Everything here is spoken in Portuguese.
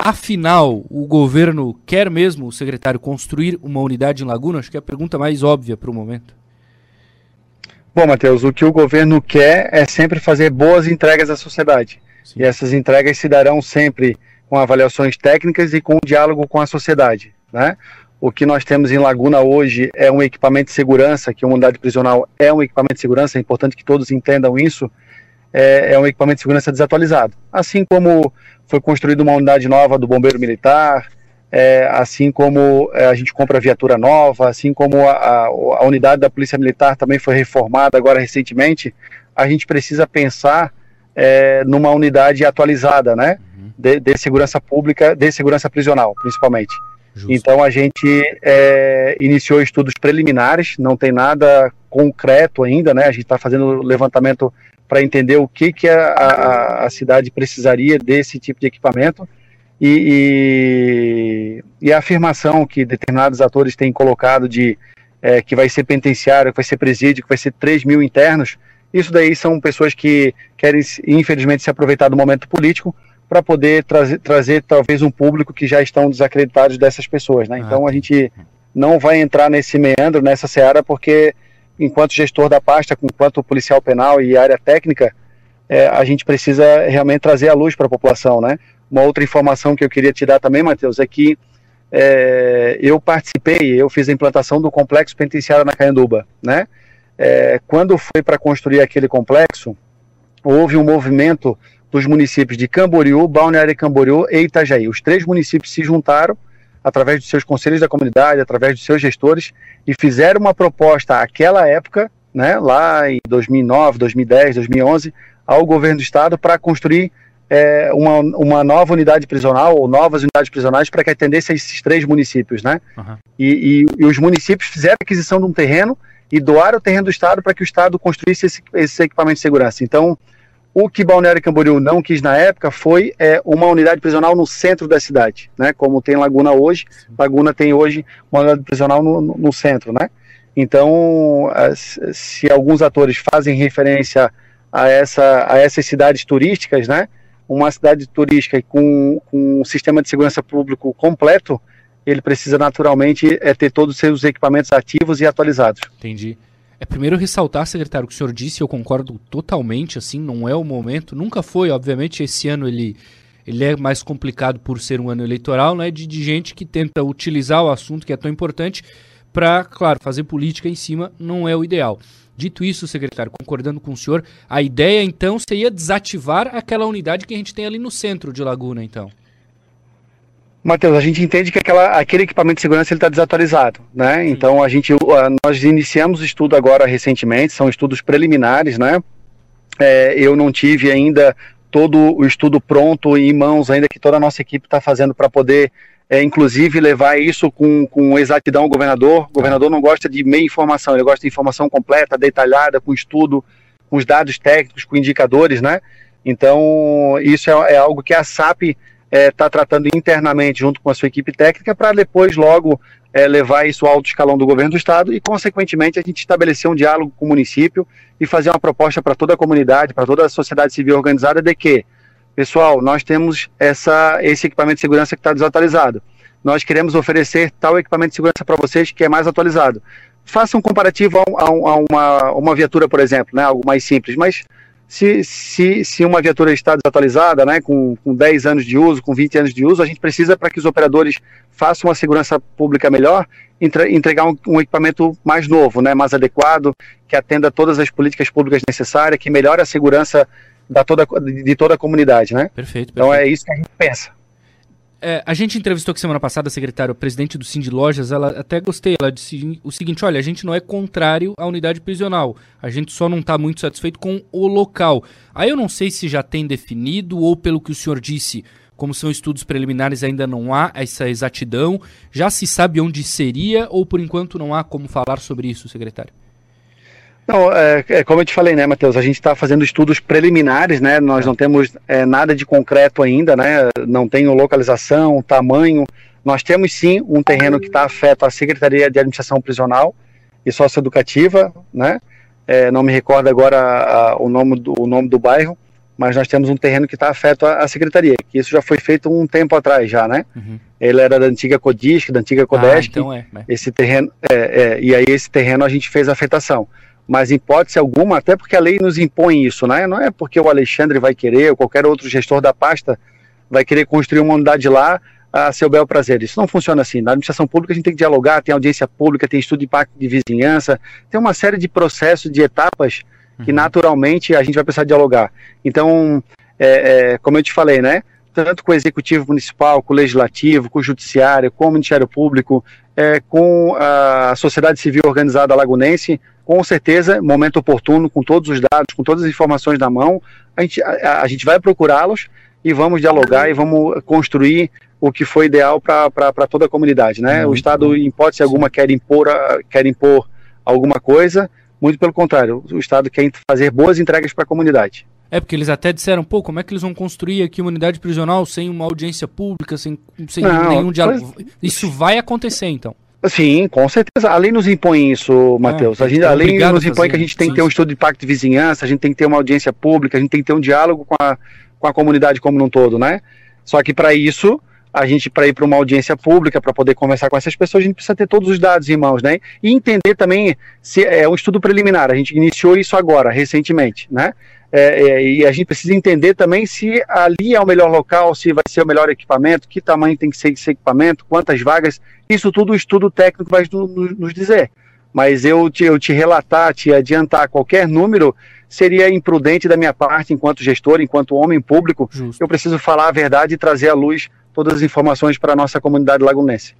afinal, o governo quer mesmo, o secretário, construir uma unidade em Laguna? Acho que é a pergunta mais óbvia para o momento. Bom, Matheus, o que o governo quer é sempre fazer boas entregas à sociedade. Sim. E essas entregas se darão sempre com avaliações técnicas e com diálogo com a sociedade. Né? O que nós temos em Laguna hoje é um equipamento de segurança, que uma unidade prisional é um equipamento de segurança, é importante que todos entendam isso, é, é um equipamento de segurança desatualizado. Assim como foi construída uma unidade nova do Bombeiro Militar, é, assim como é, a gente compra viatura nova, assim como a, a, a, unidade da Polícia Militar também foi reformada agora recentemente, a gente precisa pensar é, numa unidade atualizada, né? Uhum. De, de, segurança pública, de segurança prisional, principalmente. Justo. Então a gente é, iniciou estudos preliminares, não tem nada concreto ainda, né? A gente está fazendo levantamento para entender o que, que a, a, a, cidade precisaria desse tipo de equipamento e, e, e a afirmação que determinados atores têm colocado de é, que vai ser penitenciário, que vai ser presídio, que vai ser 3 mil internos, isso daí são pessoas que querem, infelizmente, se aproveitar do momento político para poder trazer, trazer talvez um público que já estão desacreditados dessas pessoas, né? Então a gente não vai entrar nesse meandro, nessa seara, porque enquanto gestor da pasta, enquanto policial penal e área técnica, é, a gente precisa realmente trazer a luz para a população, né? Uma outra informação que eu queria te dar também, Matheus, é que é, eu participei, eu fiz a implantação do complexo penitenciário na Caenduba, né? É, quando foi para construir aquele complexo, houve um movimento dos municípios de Camboriú, Balneário Camboriú e Itajaí. Os três municípios se juntaram através dos seus conselhos da comunidade, através dos seus gestores, e fizeram uma proposta àquela época, né, lá em 2009, 2010, 2011, ao governo do estado para construir é, uma, uma nova unidade prisional ou novas unidades prisionais para que atendesse a esses três municípios, né? Uhum. E, e, e, os municípios fizeram aquisição de um terreno e doaram o terreno do estado para que o estado construísse esse, esse equipamento de segurança. Então, o que Balneário Camboriú não quis na época foi é, uma unidade prisional no centro da cidade, né? Como tem Laguna hoje, Laguna tem hoje uma unidade prisional no, no, centro, né? Então, se alguns atores fazem referência a, essa, a essas cidades turísticas, né? Uma cidade turística com, com um sistema de segurança público completo, ele precisa naturalmente é, ter todos os seus equipamentos ativos e atualizados. Entendi. É primeiro ressaltar, secretário, o que o senhor disse, eu concordo totalmente, assim, não é o momento, nunca foi, obviamente, esse ano ele, ele é mais complicado por ser um ano eleitoral, né, de, de gente que tenta utilizar o assunto que é tão importante para, claro, fazer política em cima não é o ideal. Dito isso, secretário, concordando com o senhor, a ideia então seria desativar aquela unidade que a gente tem ali no centro de Laguna, então. Matheus, a gente entende que aquela, aquele equipamento de segurança está desatualizado, né? Então a gente, nós iniciamos o estudo agora recentemente, são estudos preliminares, né? É, eu não tive ainda todo o estudo pronto em mãos, ainda que toda a nossa equipe está fazendo para poder, é, inclusive, levar isso com, com exatidão ao governador. O governador não gosta de meia informação, ele gosta de informação completa, detalhada, com estudo, com os dados técnicos, com indicadores, né? Então, isso é, é algo que a SAP está é, tá tratando internamente junto com a sua equipe técnica para depois logo é, levar isso ao alto escalão do governo do estado e, consequentemente, a gente estabelecer um diálogo com o município e fazer uma proposta para toda a comunidade, para toda a sociedade civil organizada de que, pessoal, nós temos essa, esse equipamento de segurança que está desatualizado. Nós queremos oferecer tal equipamento de segurança para vocês que é mais atualizado. Faça um comparativo a, a, uma, uma viatura, por exemplo, né, algo mais simples, mas se, se, se uma viatura está desatualizada, né, com, com 10 anos de uso, com 20 anos de uso, a gente precisa, para que os operadores façam uma segurança pública melhor, entre, entregar um, um, equipamento mais novo, né, mais adequado, que atenda todas as políticas públicas necessárias, que melhore a segurança da toda, de toda a comunidade. Né? Perfeito, perfeito. Então é isso que a gente pensa. É, a gente entrevistou aqui semana passada a secretária, o presidente do Cindy Lojas, ela até gostei, ela disse o seguinte, olha, a gente não é contrário à unidade prisional, a gente só não está muito satisfeito com o local. Aí eu não sei se já tem definido ou pelo que o senhor disse, como são estudos preliminares ainda não há essa exatidão, já se sabe onde seria ou por enquanto não há como falar sobre isso, secretário? Não, é, é, como eu te falei, né, Matheus, a gente está fazendo estudos preliminares, né, nós não temos é, nada de concreto ainda, né, não tenho localização, tamanho, nós temos sim um terreno que está afeto à Secretaria de Administração Prisional e Socioeducativa, né, é, não me recordo agora a, a, o, nome do, o nome do bairro, mas nós temos um terreno que está afeto à, à Secretaria, que isso já foi feito um tempo atrás já, né? Uhum. Ele era da antiga Codisc, da antiga Codesc. Ah, então é, é. Esse terreno, é, é, e aí esse terreno a gente fez a afetação. Mas em hipótese alguma, até porque a lei nos impõe isso, né? Não é porque o Alexandre vai querer, ou qualquer outro gestor da pasta vai querer construir uma unidade lá a seu bel prazer. Isso não funciona assim. Na administração pública a gente tem que dialogar, tem audiência pública, tem estudo de impacto de vizinhança, tem uma série de processos, de etapas que uhum. naturalmente a gente vai precisar dialogar. Então, é, é, como eu te falei, né? Tanto com o executivo municipal, com o legislativo, com o judiciário, com o Ministério Público, é, com a sociedade civil organizada lagunense, com certeza, momento oportuno, com todos os dados, com todas as informações na mão, a gente, a, a gente vai procurá-los e vamos dialogar e vamos construir o que foi ideal para toda a comunidade, né? O Estado, bom. em hipótese alguma, quer impor, quer impor alguma coisa, muito pelo contrário, o Estado quer fazer boas entregas para a comunidade. É, porque eles até disseram, pô, como é que eles vão construir aqui uma unidade prisional sem uma audiência pública, sem, sem Não, nenhum diálogo? Pois... Isso vai acontecer, então. Sim, com certeza. A lei nos impõe isso, Matheus. É, a, gente, a lei nos impõe que a gente tem que ter um estudo de impacto de vizinhança, a gente tem que ter uma audiência pública, a gente tem que ter um diálogo com a, com a comunidade como um todo, né? Só que para isso, a gente, para ir para uma audiência pública, para poder conversar com essas pessoas, a gente precisa ter todos os dados em mãos, né? E entender também se é um estudo preliminar. A gente iniciou isso agora, recentemente, né? É, é, e a gente precisa entender também se ali é o melhor local, se vai ser o melhor equipamento, que tamanho tem que ser esse equipamento, quantas vagas. Isso tudo o estudo técnico vai nos, dizer. Mas eu te, eu te relatar, te adiantar qualquer número seria imprudente da minha parte, enquanto gestor, enquanto homem público. Justo. Eu preciso falar a verdade e trazer à luz todas as informações para a nossa comunidade lagunense.